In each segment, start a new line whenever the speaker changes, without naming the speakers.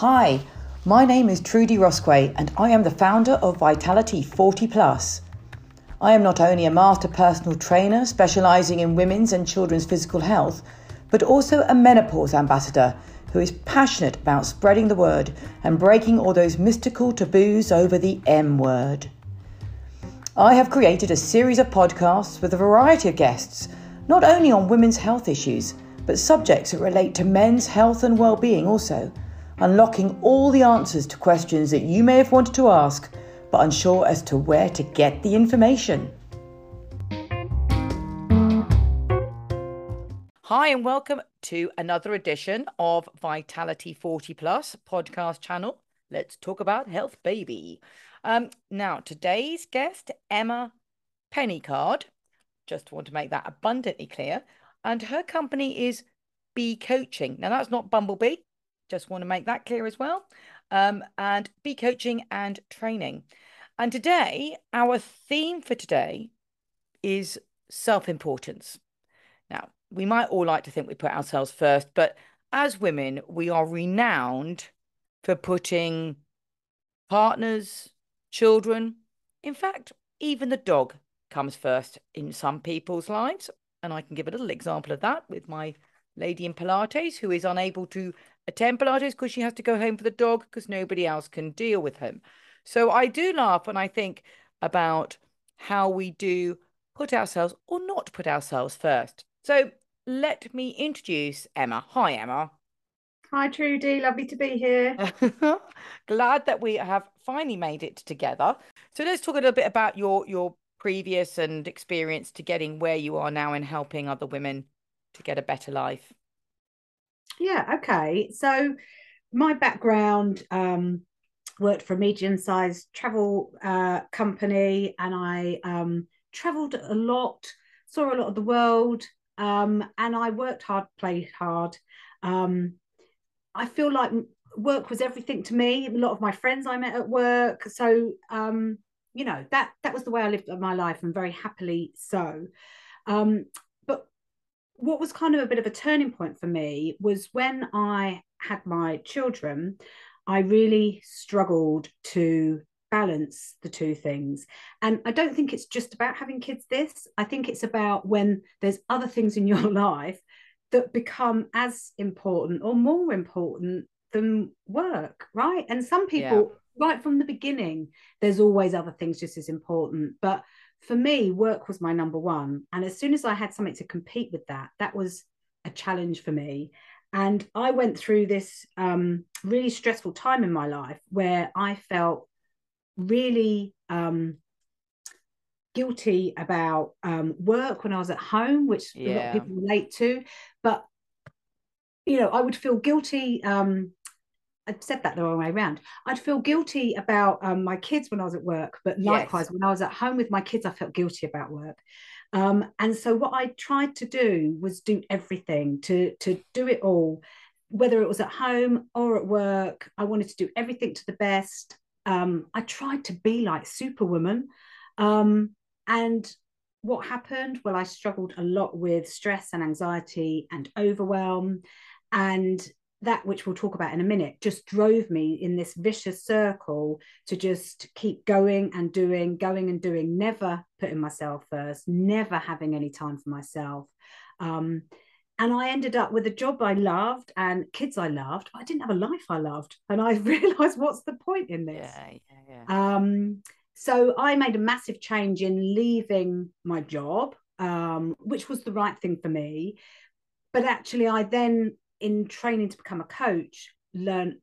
Hi, my name is Trudy Rosquay and I am the founder of Vitality 40 Plus. I am not only a master personal trainer specializing in women's and children's physical health, but also a menopause ambassador who is passionate about spreading the word and breaking all those mystical taboos over the M word. I have created a series of podcasts with a variety of guests, not only on women's health issues, but subjects that relate to men's health and well-being also, unlocking all the answers to questions that you may have wanted to ask but unsure as to where to get the information. Hi, and welcome to another edition of Vitality 40 Plus podcast channel. Let's talk about health, baby. Um, now, today's guest, Emma Pennycard, just want to make that abundantly clear, and her company is Be Coaching. Now, that's not Bumblebee, just want to make that clear as well. Um, and Be Coaching and Training. And today, our theme for today is self importance. Now, we might all like to think we put ourselves first, but as women, we are renowned for putting partners, children, in fact, even the dog comes first in some people's lives. And I can give a little example of that with my lady in Pilates who is unable to attend Pilates because she has to go home for the dog because nobody else can deal with him. So I do laugh when I think about how we do put ourselves or not put ourselves first. So let me introduce Emma. Hi, Emma.
Hi, Trudy. Lovely to be here.
Glad that we have finally made it together. So let's talk a little bit about your your previous and experience to getting where you are now in helping other women to get a better life.
Yeah. Okay. So my background um, worked for a medium-sized travel uh, company, and I um, travelled a lot, saw a lot of the world, um, and I worked hard, played hard. Um, I feel like work was everything to me. A lot of my friends I met at work, so um, you know that that was the way I lived my life, and very happily so. Um, what was kind of a bit of a turning point for me was when I had my children. I really struggled to balance the two things. And I don't think it's just about having kids this. I think it's about when there's other things in your life that become as important or more important than work, right? And some people, yeah. right from the beginning, there's always other things just as important. But for me, work was my number one. And as soon as I had something to compete with that, that was a challenge for me. And I went through this um, really stressful time in my life where I felt really um, guilty about um, work when I was at home, which yeah. a lot of people relate to. But you know, I would feel guilty. Um, I said that the wrong way around. I'd feel guilty about um, my kids when I was at work, but likewise, yes. when I was at home with my kids, I felt guilty about work. Um, and so, what I tried to do was do everything to to do it all, whether it was at home or at work. I wanted to do everything to the best. Um, I tried to be like Superwoman. Um, and what happened? Well, I struggled a lot with stress and anxiety and overwhelm. And that, which we'll talk about in a minute, just drove me in this vicious circle to just keep going and doing, going and doing, never putting myself first, never having any time for myself. Um, and I ended up with a job I loved and kids I loved, but I didn't have a life I loved. And I realized what's the point in this? Yeah, yeah, yeah. Um, so I made a massive change in leaving my job, um, which was the right thing for me. But actually, I then, in training to become a coach, learned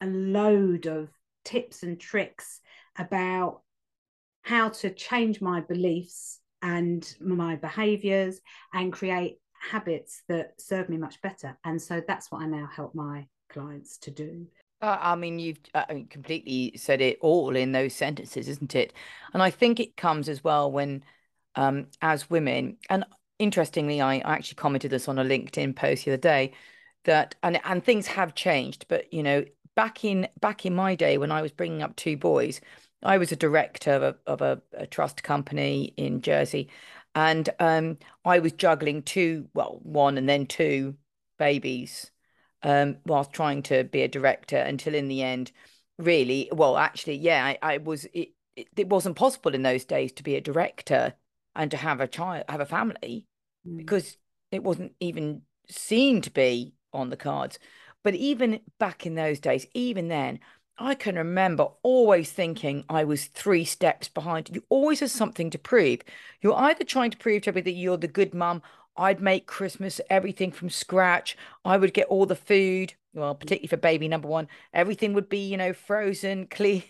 a load of tips and tricks about how to change my beliefs and my behaviors and create habits that serve me much better. And so that's what I now help my clients to do.
Uh, I mean, you've uh, completely said it all in those sentences, isn't it? And I think it comes as well when, um, as women, and interestingly, I, I actually commented this on a LinkedIn post the other day that, and and things have changed, but you know, back in back in my day when I was bringing up two boys, I was a director of a, of a, a trust company in Jersey, and um, I was juggling two, well, one and then two babies um, whilst trying to be a director until in the end, really, well, actually, yeah, I, I was, it, it, it wasn't possible in those days to be a director and to have a child, have a family, mm. because it wasn't even seen to be on the cards. But even back in those days, even then, I can remember always thinking I was three steps behind. You always have something to prove. You're either trying to prove to everybody that you're the good mum. I'd make Christmas everything from scratch. I would get all the food, well, particularly for baby number one. Everything would be, you know, frozen, clean,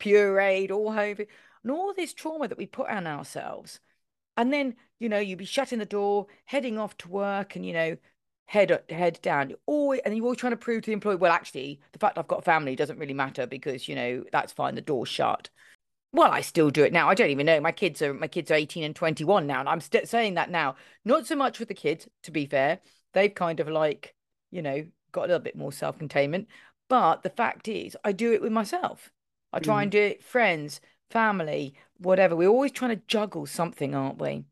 pureed, all home. And all this trauma that we put on ourselves. And then, you know, you'd be shutting the door, heading off to work, and, you know, head head down. You're always and you're always trying to prove to the employee, well, actually, the fact I've got a family doesn't really matter because you know that's fine. The door's shut. Well, I still do it now. I don't even know. My kids are my kids are 18 and 21 now, and I'm still saying that now. Not so much with the kids, to be fair. They've kind of like, you know, got a little bit more self-containment. But the fact is, I do it with myself. I try mm. and do it friends, family, whatever. We're always trying to juggle something, aren't we?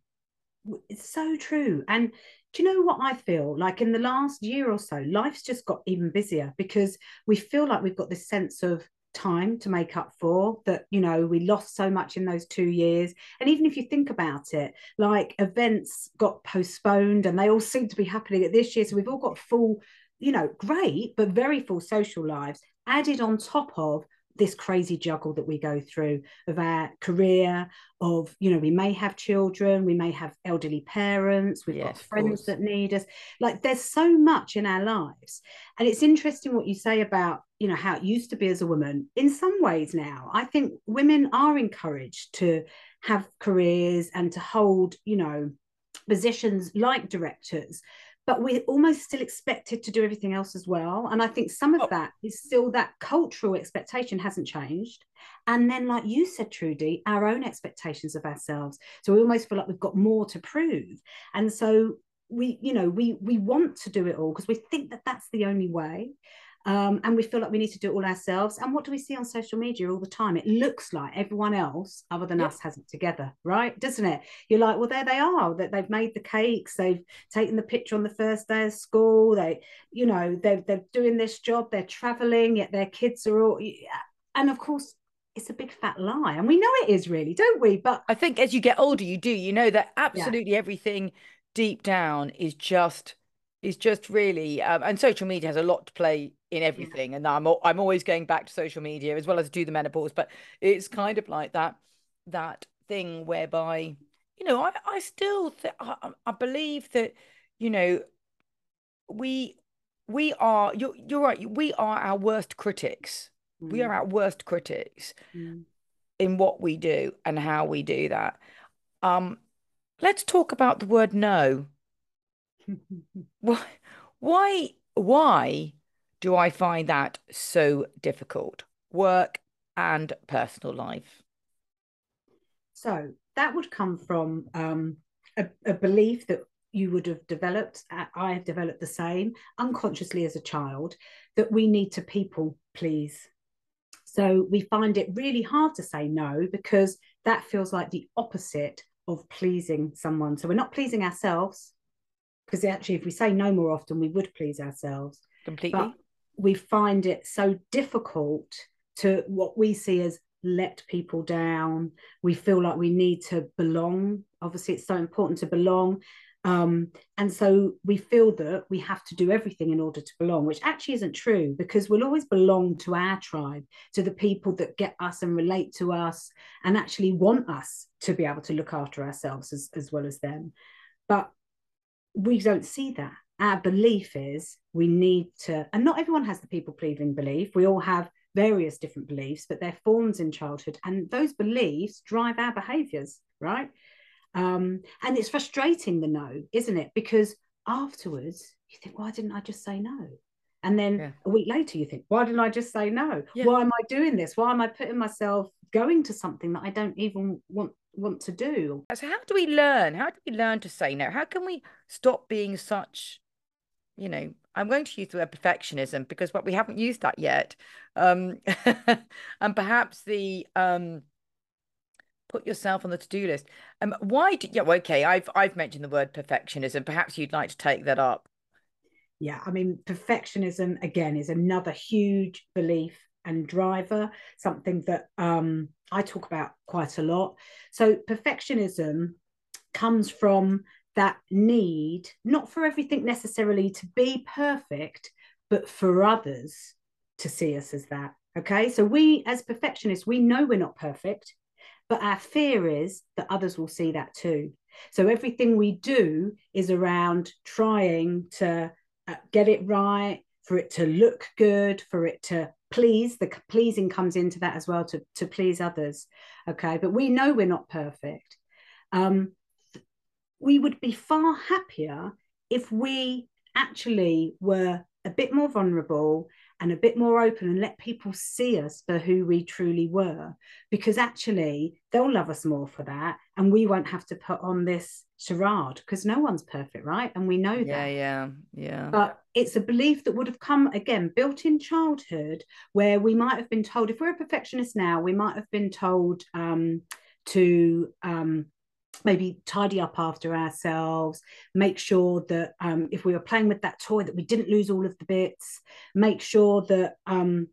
It's so true. And do you know what I feel? Like in the last year or so, life's just got even busier because we feel like we've got this sense of time to make up for that you know we lost so much in those two years. And even if you think about it like events got postponed and they all seem to be happening at this year. So we've all got full you know great but very full social lives added on top of this crazy juggle that we go through of our career of you know we may have children we may have elderly parents we've yes, got friends that need us. Like there's so much in our lives. And it's interesting what you say about you know how it used to be as a woman. In some ways now i think women are encouraged to have careers and to hold you know positions like directors but we're almost still expected to do everything else as well. And I think some of oh. that is still that cultural expectation hasn't changed. And then, like you said, Trudy, our own expectations of ourselves. So we almost feel like we've got more to prove. And so we, you know, we we want to do it all because we think that that's the only way. Um, and we feel like we need to do it all ourselves. And what do we see on social media all the time? It looks like everyone else, other than us, has it together, right? Doesn't it? You're like, well, there they are. That they've made the cakes, they've taken the picture on the first day of school. They, you know, they're they're doing this job. They're traveling. Yet their kids are all. And of course, it's a big fat lie and we know it is really don't we but
i think as you get older you do you know that absolutely yeah. everything deep down is just is just really um, and social media has a lot to play in everything and I'm I'm always going back to social media as well as do the menopause but it's kind of like that that thing whereby you know I I still th- I, I believe that you know we we are you're you're right we are our worst critics mm. we are our worst critics mm. in what we do and how we do that um let's talk about the word no why why why do I find that so difficult? Work and personal life.
So that would come from um, a, a belief that you would have developed. I have developed the same unconsciously as a child that we need to people please. So we find it really hard to say no because that feels like the opposite of pleasing someone. So we're not pleasing ourselves because actually, if we say no more often, we would please ourselves
completely. But
we find it so difficult to what we see as let people down. We feel like we need to belong. Obviously, it's so important to belong. Um, and so we feel that we have to do everything in order to belong, which actually isn't true because we'll always belong to our tribe, to the people that get us and relate to us and actually want us to be able to look after ourselves as, as well as them. But we don't see that our belief is we need to, and not everyone has the people pleasing belief. We all have various different beliefs, but they're forms in childhood, and those beliefs drive our behaviors, right? Um, and it's frustrating the no, isn't it? Because afterwards you think, why didn't I just say no? And then yeah. a week later, you think, why didn't I just say no? Yeah. Why am I doing this? Why am I putting myself going to something that I don't even want want to do?
So how do we learn? How do we learn to say no? How can we stop being such you know, I'm going to use the word perfectionism because what we haven't used that yet. Um, and perhaps the um, put yourself on the to-do list. Um, why do yeah, okay, I've I've mentioned the word perfectionism. Perhaps you'd like to take that up.
yeah i mean perfectionism again is another huge belief and driver something that um, i talk about quite a lot so perfectionism comes from that need not for everything necessarily to be perfect but for others to see us as that okay so we as perfectionists we know we're not perfect but our fear is that others will see that too so everything we do is around trying to uh, get it right, for it to look good, for it to please. The pleasing comes into that as well to, to please others. Okay. But we know we're not perfect. Um, we would be far happier if we actually were a bit more vulnerable and a bit more open and let people see us for who we truly were. Because actually they'll love us more for that and we won't have to put on this charade because no one's perfect right? And we know that.
yeah,
that.
yeah yeah.
But it's a belief that would have come again built in childhood where we might have been told if we're a perfectionist now we might have been told um, to um, maybe tidy up after ourselves make sure that um, if we were playing with that toy that we didn't lose all of the bits make sure that um,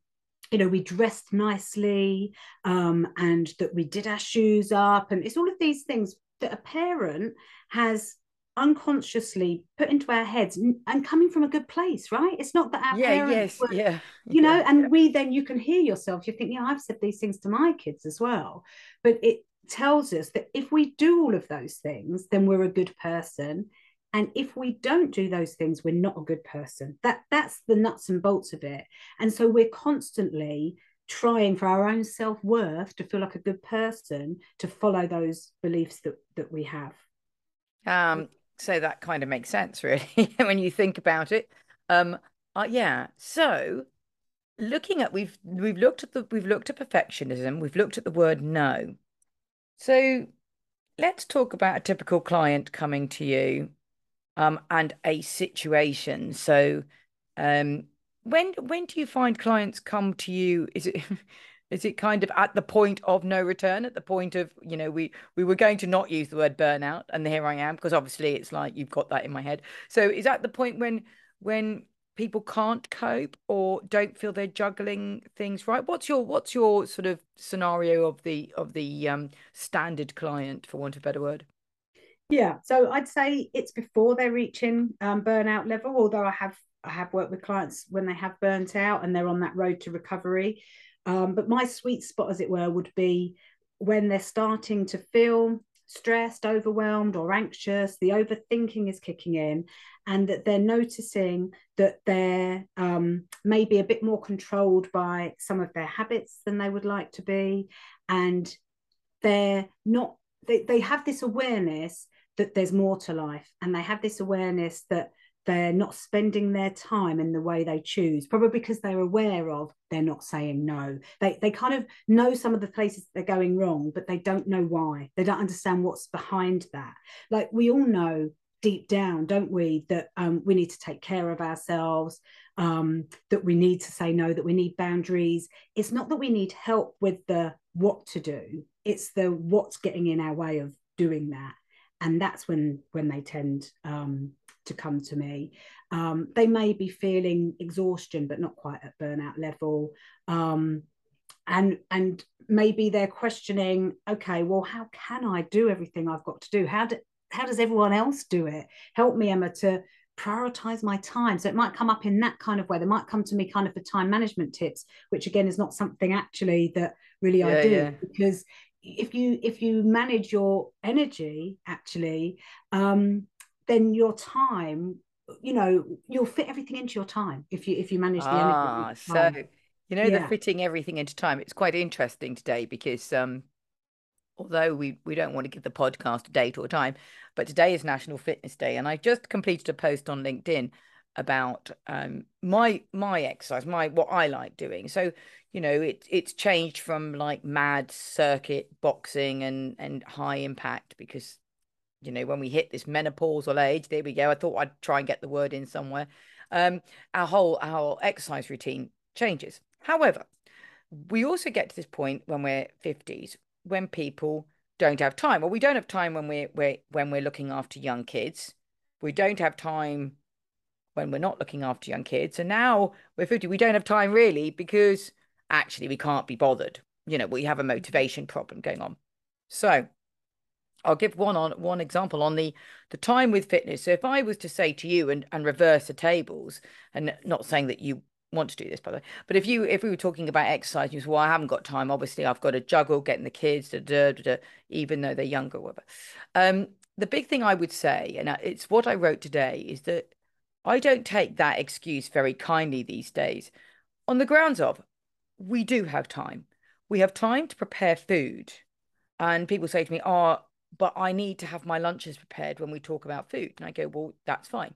you know we dressed nicely um, and that we did our shoes up and it's all of these things that a parent has unconsciously put into our heads and coming from a good place right it's not that our
yeah
parents
yes
were,
yeah
you know
yeah,
and
yeah.
we then you can hear yourself you think yeah i've said these things to my kids as well but it tells us that if we do all of those things, then we're a good person. And if we don't do those things, we're not a good person. That that's the nuts and bolts of it. And so we're constantly trying for our own self-worth to feel like a good person to follow those beliefs that that we have.
Um, so that kind of makes sense, really, when you think about it. Um, uh, yeah. So looking at we've we've looked at the we've looked at perfectionism, we've looked at the word no. So let's talk about a typical client coming to you um, and a situation. So um, when when do you find clients come to you? Is it is it kind of at the point of no return, at the point of, you know, we we were going to not use the word burnout and here I am, because obviously it's like you've got that in my head. So is that the point when when people can't cope or don't feel they're juggling things right? What's your what's your sort of scenario of the of the um, standard client for want of a better word?
Yeah so i'd say it's before they're reaching um, burnout level although i have i have worked with clients when they have burnt out and they're on that road to recovery. Um, but my sweet spot as it were would be when they're starting to feel stressed, overwhelmed, or anxious, the overthinking is kicking in, and that they're noticing that they're um, maybe a bit more controlled by some of their habits than they would like to be. And they're not, they, they have this awareness that there's more to life, and they have this awareness that they're not spending their time in the way they choose probably because they're aware of they're not saying no. They they kind of know some of the places they're going wrong but they don't know why. They don't understand what's behind that. Like we all know deep down don't we that um, we need to take care of ourselves um, that we need to say no that we need boundaries it's not that we need help with the what to do it's the what's getting in our way of doing that and that's when when they tend um, to come to me. Um, they may be feeling exhaustion, but not quite at burnout level. Um, and and maybe they're questioning, okay, well, how can I do everything I've got to do? How do, how does everyone else do it? Help me, Emma, to prioritize my time. So it might come up in that kind of way. They might come to me kind of for time management tips, which again is not something actually that really yeah, I do yeah. because if you if you manage your energy actually um then your time you know you'll fit everything into your time if you if you manage the
ah,
energy
so you know yeah. the fitting everything into time it's quite interesting today because um although we we don't want to give the podcast a date or time but today is national fitness day and i just completed a post on linkedin about um my my exercise my what i like doing so you know it it's changed from like mad circuit boxing and and high impact because you know, when we hit this menopausal age, there we go. I thought I'd try and get the word in somewhere. Um, our whole our exercise routine changes. However, we also get to this point when we're 50s when people don't have time. Well, we don't have time when we're, we're when we're looking after young kids. We don't have time when we're not looking after young kids. And now we're 50, we don't have time really because actually we can't be bothered. You know, we have a motivation problem going on. So I'll give one on one example on the the time with fitness. So if I was to say to you and and reverse the tables, and not saying that you want to do this by the way, but if you if we were talking about exercise, you say, well, I haven't got time. Obviously, I've got to juggle getting the kids, da, da, da, even though they're younger, whatever. Um, the big thing I would say, and it's what I wrote today, is that I don't take that excuse very kindly these days, on the grounds of we do have time. We have time to prepare food. And people say to me, Oh, but I need to have my lunches prepared when we talk about food. And I go, Well, that's fine.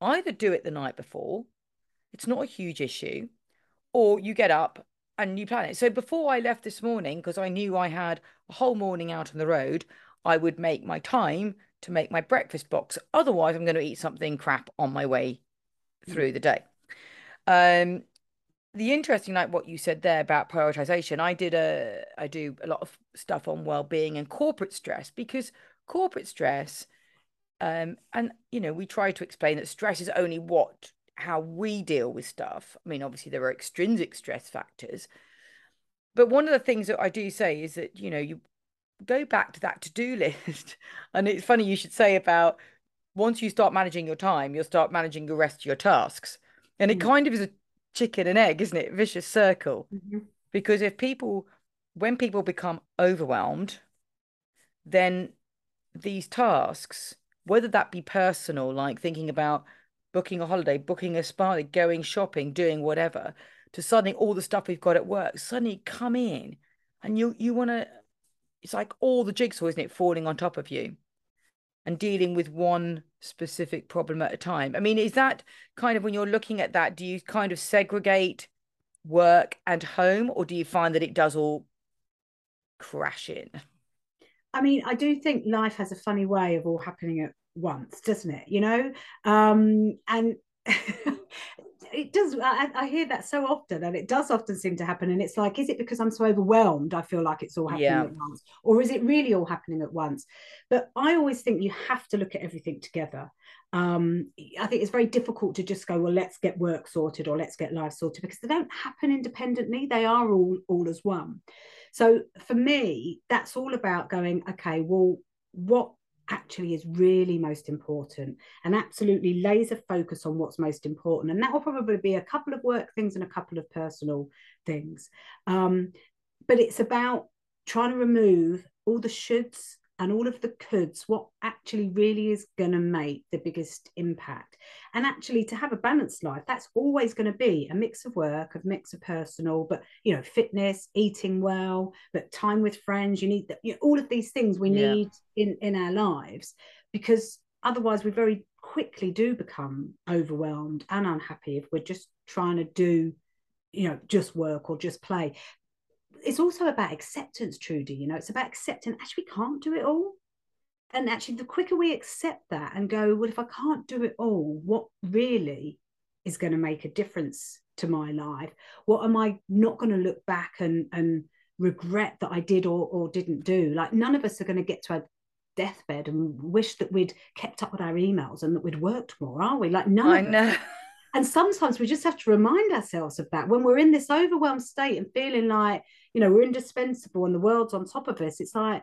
Either do it the night before, it's not a huge issue, or you get up and you plan it. So before I left this morning, because I knew I had a whole morning out on the road, I would make my time to make my breakfast box. Otherwise, I'm going to eat something crap on my way through the day. Um, the interesting, like what you said there about prioritization, I did a, I do a lot of stuff on well-being and corporate stress because corporate stress, um, and you know, we try to explain that stress is only what how we deal with stuff. I mean, obviously there are extrinsic stress factors, but one of the things that I do say is that you know you go back to that to-do list. and it's funny you should say about once you start managing your time, you'll start managing the rest of your tasks. And mm-hmm. it kind of is a chicken and egg, isn't it? Vicious circle. Mm-hmm. Because if people, when people become overwhelmed, then these tasks, whether that be personal, like thinking about booking a holiday, booking a spa, going shopping, doing whatever, to suddenly all the stuff we've got at work suddenly come in and you you want to it's like all the jigsaw, isn't it, falling on top of you and dealing with one specific problem at a time. I mean, is that kind of when you're looking at that, do you kind of segregate work and home, or do you find that it does all crash in?
I mean, I do think life has a funny way of all happening at once, doesn't it? You know, um, and it does I, I, hear that so often and it does often seem to happen and it's like is it because i'm so overwhelmed i feel like it's all happening yeah. at once? Or is it really all happening at once? But i always think you have to look at everything together. Um, i think it's very difficult to just go well let's get work sorted or let's get life sorted because they don't happen independently. They are all all as one. So for me that's all about going okay well what actually is really most important and absolutely laser focus on what's most important and that will probably be a couple of work things and a couple of personal things. Um, but it's about trying to remove all the shoulds and all of the coulds, what actually really is going to make the biggest impact. And actually, to have a balanced life, that's always going to be a mix of work, a mix of personal, but you know, fitness, eating well, but time with friends. You need that, you know, all of these things we yeah. need in in our lives because otherwise, we very quickly do become overwhelmed and unhappy if we're just trying to do you know just work or just play it's also about acceptance, Trudy. You know, it's about accepting actually we can't do it all. And actually, the quicker we accept that and go, well, if I can't do it all, what really is going to make a difference to my life? What am I not going to look back and and regret that I did or or didn't do? Like none of us are going to get to a deathbed and wish that we'd kept up with our emails and that we'd worked more, are we? Like none I of know. Us. And sometimes we just have to remind ourselves of that when we're in this overwhelmed state and feeling like you know we're indispensable and the world's on top of us. It's like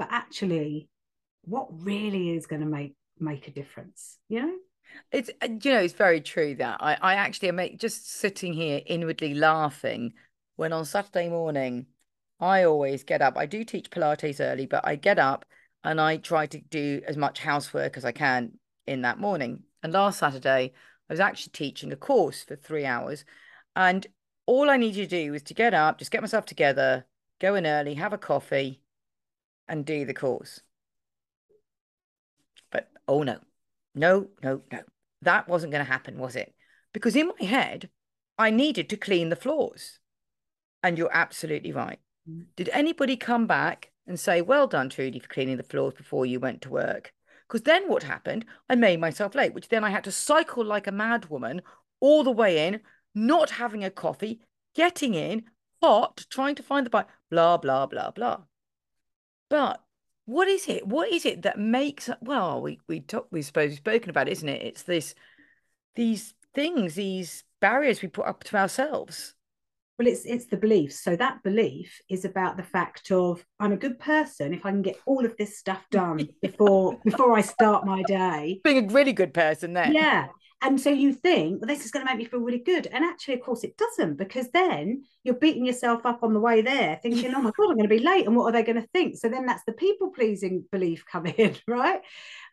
but actually what really is going to make make a difference you know?
It's you know it's very true that i i actually am just sitting here inwardly laughing when on saturday morning i always get up. I do teach pilates early but i get up and i try to do as much housework as i can in that morning. And last saturday i was actually teaching a course for three hours and all I need you to do is to get up, just get myself together, go in early, have a coffee, and do the course. But oh no, no, no, no. That wasn't going to happen, was it? Because in my head, I needed to clean the floors. And you're absolutely right. Mm. Did anybody come back and say, well done, Trudy, for cleaning the floors before you went to work? Because then what happened? I made myself late, which then I had to cycle like a mad woman all the way in, not having a coffee, getting in, hot, trying to find the bike, blah, blah, blah, blah. But what is it? What is it that makes well, we we talk we suppose we've spoken about, it, isn't it? It's this these things, these barriers we put up to ourselves.
Well, it's it's the belief. So that belief is about the fact of I'm a good person if I can get all of this stuff done before before I start my day.
Being a really good person then.
Yeah. And so you think, well, this is going to make me feel really good. And actually, of course, it doesn't, because then you're beating yourself up on the way there, thinking, oh my God, I'm going to be late. And what are they going to think? So then that's the people pleasing belief coming in, right?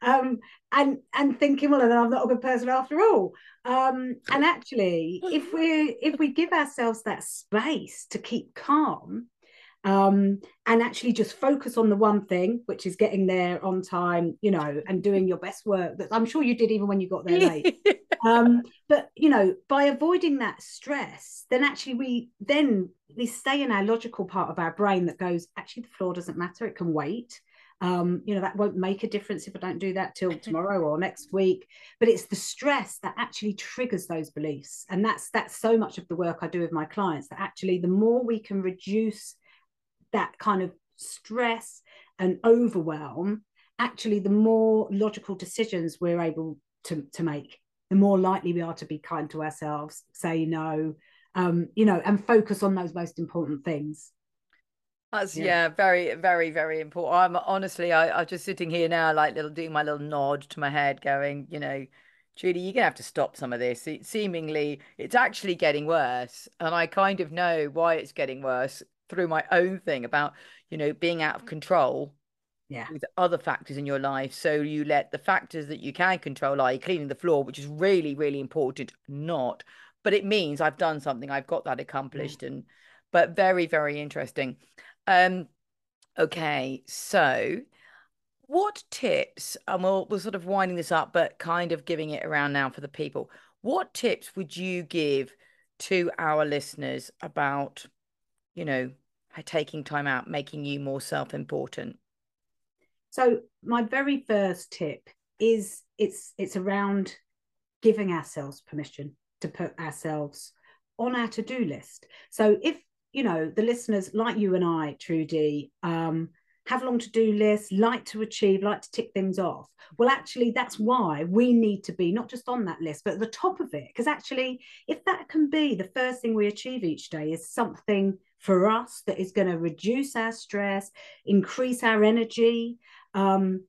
Um, and and thinking, well, then I'm not a good person after all. Um, and actually, if we if we give ourselves that space to keep calm, um, and actually just focus on the one thing, which is getting there on time, you know, and doing your best work that I'm sure you did even when you got there late. um, but you know, by avoiding that stress, then actually we then we stay in our logical part of our brain that goes, actually the floor doesn't matter, it can wait. Um, you know, that won't make a difference if I don't do that till tomorrow or next week. But it's the stress that actually triggers those beliefs. And that's that's so much of the work I do with my clients that actually the more we can reduce that kind of stress and overwhelm, actually, the more logical decisions we're able to, to make, the more likely we are to be kind to ourselves, say no, um, you know, and focus on those most important things.
That's yeah. yeah, very, very, very important. I'm honestly, I, I'm just sitting here now, like little doing my little nod to my head, going, you know, Trudy, you're gonna have to stop some of this. It, seemingly, it's actually getting worse, and I kind of know why it's getting worse through my own thing about you know being out of control
yeah.
with other factors in your life. So you let the factors that you can control like cleaning the floor which is really really important not but it means i've done something i've got that accomplished mm. and but very very interesting. Um okay so what tips and we'll, we're sort of winding this up but kind of giving it around now for the people. What tips would you give to our listeners about you know, taking time out, making you more self important?
So my very first tip is it's it's around giving ourselves permission to put ourselves on our to-do list. So if you know the listeners like you and I, Trudy, um, have long to-do lists, like to achieve, like to tick things off. Well, actually, that's why we need to be not just on that list, but at the top of it. Because actually, if that can be the first thing we achieve each day is something for us that is going to reduce our stress, increase our energy, um,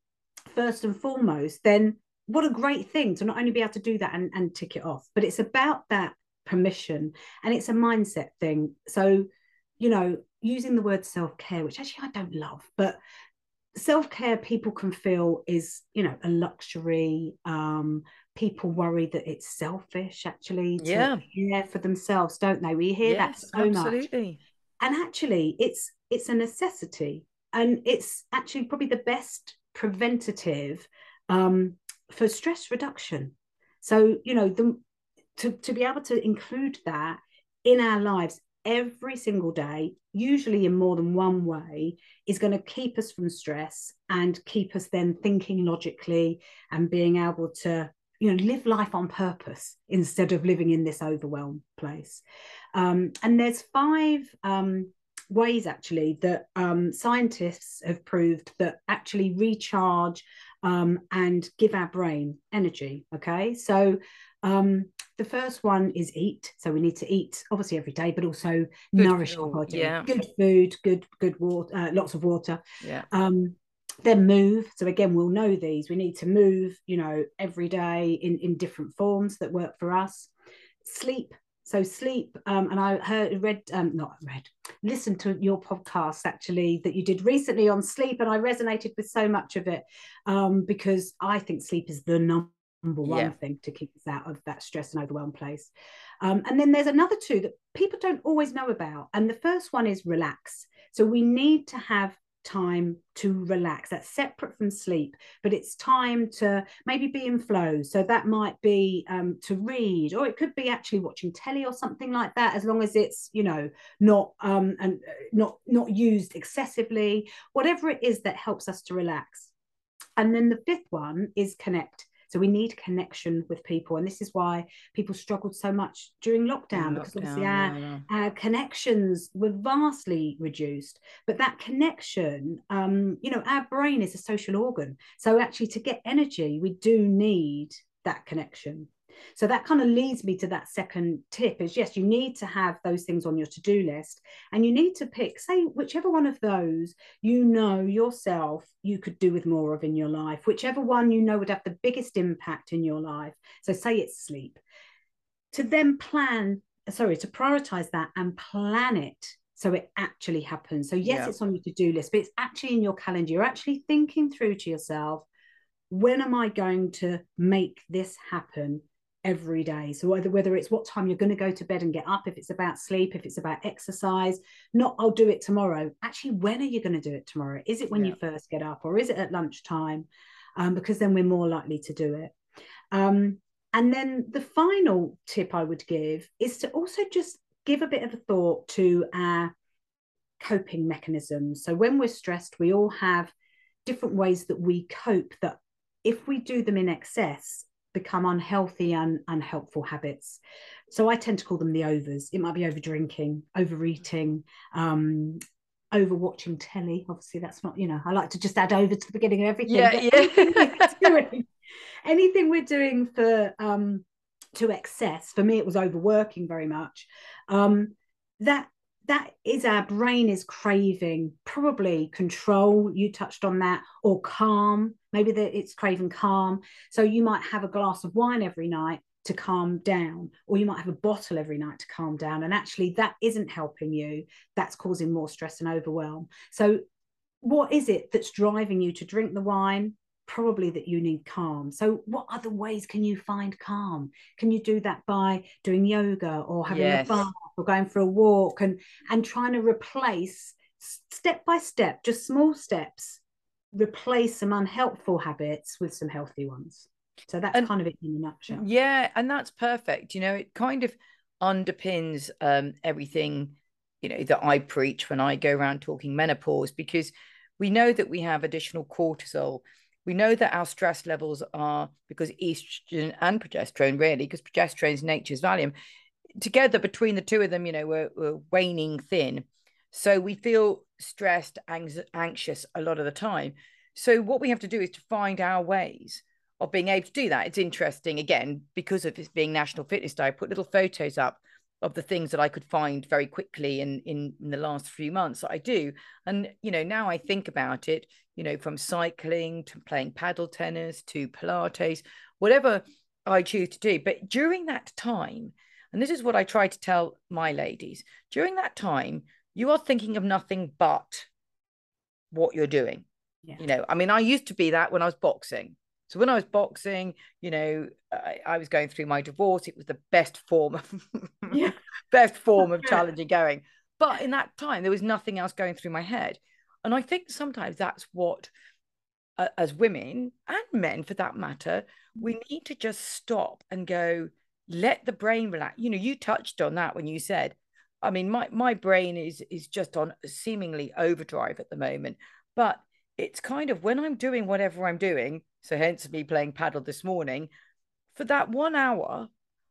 first and foremost, then what a great thing to not only be able to do that and, and tick it off, but it's about that permission and it's a mindset thing. So, you know, using the word self care, which actually I don't love, but self care people can feel is, you know, a luxury. Um, people worry that it's selfish actually to
yeah.
care for themselves, don't they? We hear yes, that so absolutely. much and actually it's it's a necessity and it's actually probably the best preventative um, for stress reduction so you know the to, to be able to include that in our lives every single day usually in more than one way is going to keep us from stress and keep us then thinking logically and being able to you know live life on purpose instead of living in this overwhelmed place. Um, and there's five um, ways actually that um, scientists have proved that actually recharge um, and give our brain energy okay? So um, the first one is eat so we need to eat obviously every day but also good nourish our body.
yeah.
good food good good water uh, lots of water.
Yeah.
Um, then move. So again we'll know these. We need to move you know every day in in different forms that work for us. Sleep. So sleep um, and i heard read um, not read listened to your podcast actually that you did recently on sleep and i resonated with so much of it um, because i think sleep is the number one yeah. thing to keep us out of that stress and overwhelm place um, and then there's another two that people don't always know about and the first one is relax so we need to have time to relax. That's separate from sleep, but it's time to maybe be in flow. So that might be um, to read, or it could be actually watching telly or something like that. As long as it's you know not um, and uh, not not used excessively, whatever it is that helps us to relax. And then the fifth one is connect. So we need connection with people. And this is why people struggled so much during lockdown, because obviously our, yeah, our connections were vastly reduced. But that connection, um, you know, our brain is a social organ. So actually to get energy, we do need that connection. So that kind of leads me to that second tip is yes, you need to have those things on your to-do list and you need to pick, say, whichever one of those you know yourself you could do with more of in your life, whichever one you know would have the biggest impact in your life. So say it's sleep. To then plan, sorry, to prioritize that and plan it so it actually happens. So yes, yeah. it's on your to-do list, but it's actually in your calendar. You're actually thinking through to yourself, when am I going to make this happen every day? So whether whether it's what time you're going to go to bed and get up, if it's about sleep, if it's about exercise, not I'll do it tomorrow. Actually, when are you going to do it tomorrow? Is it when yeah. you first get up, or is it at lunchtime? Um, because then we're more likely to do it. Um, and then the final tip I would give is to also just give a bit of a thought to our coping mechanisms. So when we're stressed, we all have different ways that we cope that if we do them in excess, become unhealthy and unhelpful habits. So I tend to call them the overs. It might be over drinking, overeating, um, over watching telly. Obviously, that's not, you know, I like to just add over to the beginning of everything.
Yeah, yeah. anything,
we're doing, anything we're doing for um to excess, for me, it was overworking very much. Um, that that is our brain is craving probably control. You touched on that or calm. Maybe that it's craving calm. So you might have a glass of wine every night to calm down or you might have a bottle every night to calm down. And actually that isn't helping you. That's causing more stress and overwhelm. So what is it that's driving you to drink the wine probably that you need calm. So, what other ways can you find calm? Can you do that by doing yoga or having yes. a bath or going for a walk and and trying to replace step by step, just small steps, replace some unhelpful habits with some healthy ones. So that's and, kind of it in a nutshell.
Yeah, and that's perfect. You know, it kind of underpins um, everything you know that I preach when I go around talking menopause because we know that we have additional cortisol we know that our stress levels are because estrogen and progesterone, really, because progesterone is nature's Valium, together between the two of them, you know, we're, we're waning thin. So we feel stressed, anxious a lot of the time. So what we have to do is to find our ways of being able to do that. It's interesting, again, because of this being National Fitness Day, I put little photos up of the things that I could find very quickly in, in, in the last few months that I do. And, you know, now I think about it, you know, from cycling to playing paddle tennis to Pilates, whatever I choose to do. But during that time, and this is what I try to tell my ladies, during that time, you are thinking of nothing but what you're doing. Yeah. You know, I mean, I used to be that when I was boxing. So when I was boxing, you know, I, I was going through my divorce. It was the best form of yeah. best form of challenging going. But in that time, there was nothing else going through my head. And I think sometimes that's what, uh, as women and men for that matter, we need to just stop and go, let the brain relax. You know, you touched on that when you said, I mean, my, my brain is is just on seemingly overdrive at the moment. But it's kind of when I'm doing whatever I'm doing, so hence me playing paddle this morning, for that one hour,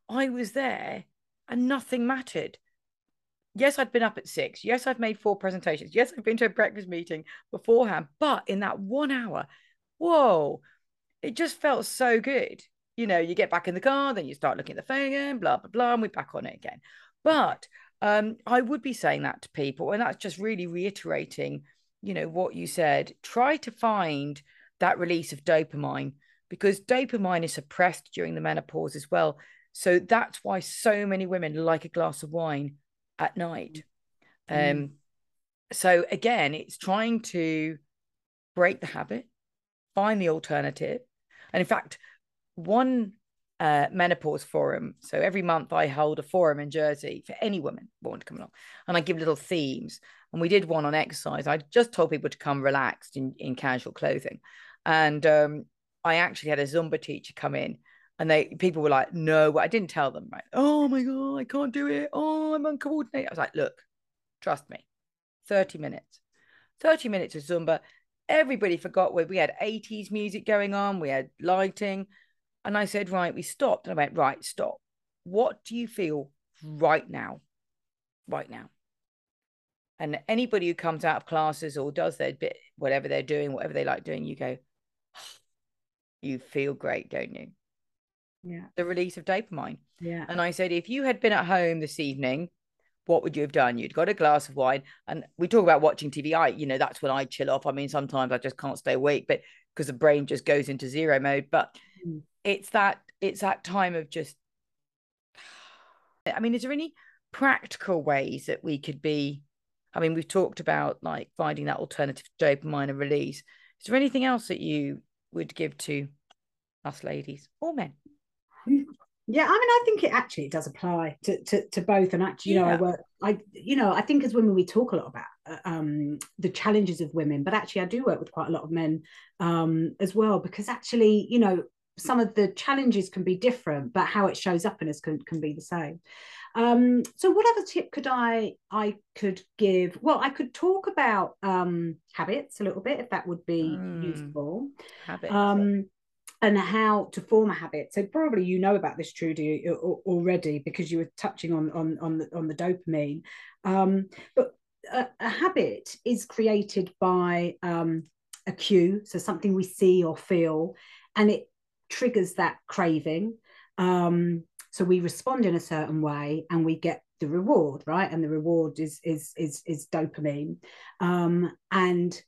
I was there and nothing mattered. Yes, I'd been up at six. Yes, I've made four presentations. Yes, I've been to a breakfast meeting beforehand. But in that one hour, whoa, it just felt so good. You know, you get back in the car, then you start looking at the phone again, blah, blah, blah, and we're back on it again. But um, I would be saying that to people, and that's just really reiterating you know what you said try to find that release of dopamine because dopamine is suppressed during the menopause as well. So that's why so many women like a glass of wine at night. Mm. um so again it's trying to break the habit find the alternative. And in fact one uh, menopause forum. So every month I hold a forum in Jersey for any woman who want to come along, and I give little themes. And we did one on exercise. I just told people to come relaxed in, in casual clothing, and um, I actually had a Zumba teacher come in, and they people were like, "No," I didn't tell them. Right? Oh my god, I can't do it. Oh, I'm uncoordinated. I was like, "Look, trust me, thirty minutes, thirty minutes of Zumba." Everybody forgot where we had 80s music going on, we had lighting and I said, right, we stopped. And I went, right, stop. What do you feel right now? Right now. And anybody who comes out of classes or does their bit, whatever they're doing, whatever they like doing, you go, you feel great, don't you?
Yeah.
The release of dopamine.
Yeah.
And I said, if you had been at home this evening, what would you have done? You'd got a glass of wine. And we talk about watching TV. I, you know, that's when I chill off. I mean, sometimes I just can't stay awake, but because the brain just goes into zero mode. But mm. It's that, it's that time of just I mean, is there any practical ways that we could be? I mean, we've talked about like finding that alternative dopamine and release. Is there anything else that you would give to us ladies or men?
Yeah, I mean, I think it actually does apply to, to, to both. And actually, you yeah. know, I work, I, you know, I think as women we talk a lot about uh, um, the challenges of women, but actually, I do work with quite a lot of men um, as well because actually, you know, some of the challenges can be different, but how it shows up in us can, can be the same. Um, so what other tip could I I could give? Well, I could talk about um, habits a little bit if that would be mm, useful. Habits. Um, and how to form a habit. So probably you know about this, Trudy, already because you were touching on on on the, on the dopamine. Um, but a, a, habit is created by um, a cue, so something we see or feel, and it triggers that craving. Um, so we respond in a certain way and we get the reward, right? And the reward is is is is dopamine. Um, and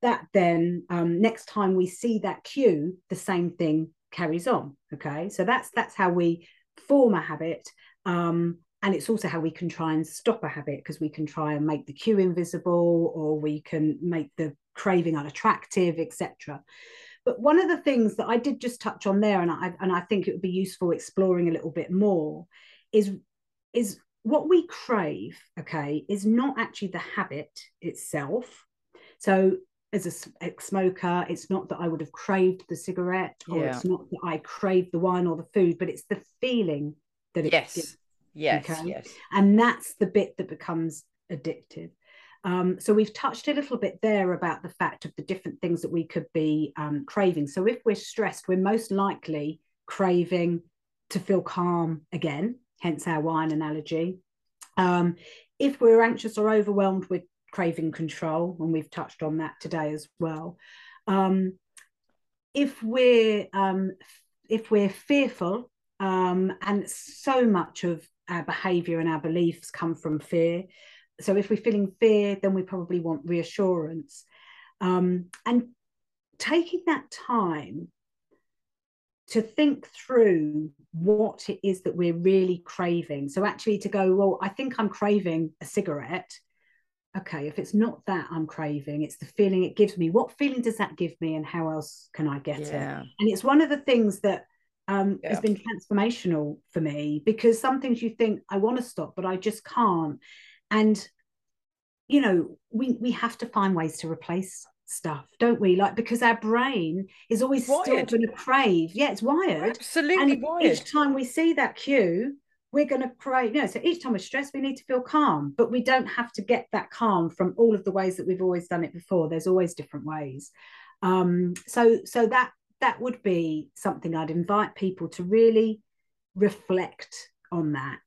that then um, next time we see that cue, the same thing carries on. Okay, so that's that's how we form a habit. Um, and it's also how we can try and stop a habit because we can try and make the cue invisible or we can make the craving unattractive etc but one of the things that I did just touch on there, and I and I think it would be useful exploring a little bit more, is is what we crave. Okay, is not actually the habit itself. So as a smoker, it's not that I would have craved the cigarette, or yeah. it's not that I craved the wine or the food, but it's the feeling that it
yes, gives, yes, okay? yes,
and that's the bit that becomes addictive. Um, so we've touched a little bit there about the fact of the different things that we could be um, craving. So if we're stressed, we're most likely craving to feel calm again, hence our wine analogy. Um, if we're anxious or overwhelmed, we're craving control, and we've touched on that today as well. Um, if we're um, if we're fearful, um, and so much of our behaviour and our beliefs come from fear, so if we're feeling fear, then we probably want reassurance. Um, and taking that time to think through what it is that we're really craving. So actually to go, well, I think I'm craving a cigarette. Okay, if it's not that I'm craving, it's the feeling it gives me. What feeling does that give me and how else can I get yeah. it? And it's one of the things that um, yeah. has been transformational for me because some things you think I want to stop, but I just can't and you know we we have to find ways to replace stuff don't we? Like because our brain is always wired. still going to crave. Yeah it's wired.
Absolutely and wired.
each time we see that cue we're going to crave you know so each time we're stressed we need to feel calm. But we don't have to get that calm from all of the ways that we've always done it before. There's always different ways. Um so so that that would be something i'd invite people to really reflect on that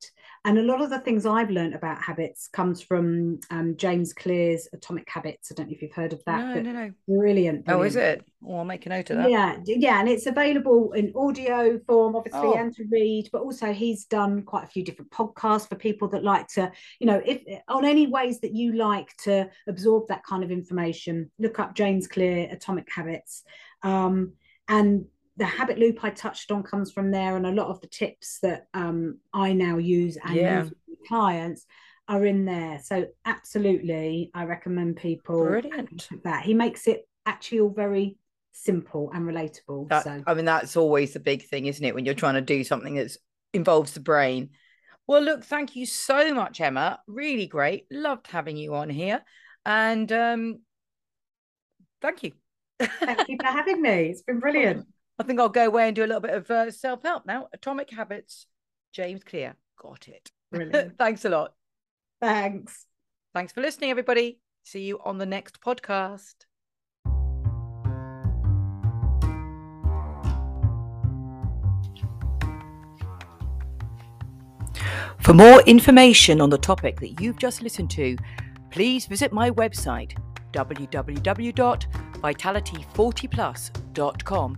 and a lot of the things I've learned about habits comes from um, James Clear's Atomic Habits. I don't know if you've heard of that.
No, no, no.
Brilliant, brilliant.
Oh, is it? Well, I'll make a note of that.
Yeah, yeah, and it's available in audio form, obviously, oh. and to read. But also, he's done quite a few different podcasts for people that like to, you know, if on any ways that you like to absorb that kind of information. Look up James Clear Atomic Habits. Um, and the habit loop I touched on comes from there, and a lot of the tips that um, I now use and yeah. use with clients are in there. So absolutely, I recommend people
Brilliant.
that. He makes it actually all very simple and relatable.
That,
so
I mean, that's always the big thing, isn't it? When you're trying to do something that involves the brain. Well, look, thank you so much, Emma. Really great. Loved having you on here. And um, thank you.
thank you for having me. It's been brilliant.
I think I'll go away and do a little bit of uh, self help now. Atomic Habits, James Clear. Got it. Thanks a lot.
Thanks.
Thanks for listening, everybody. See you on the next podcast. For more information on the topic that you've just listened to, please visit my website www.vitality40plus.com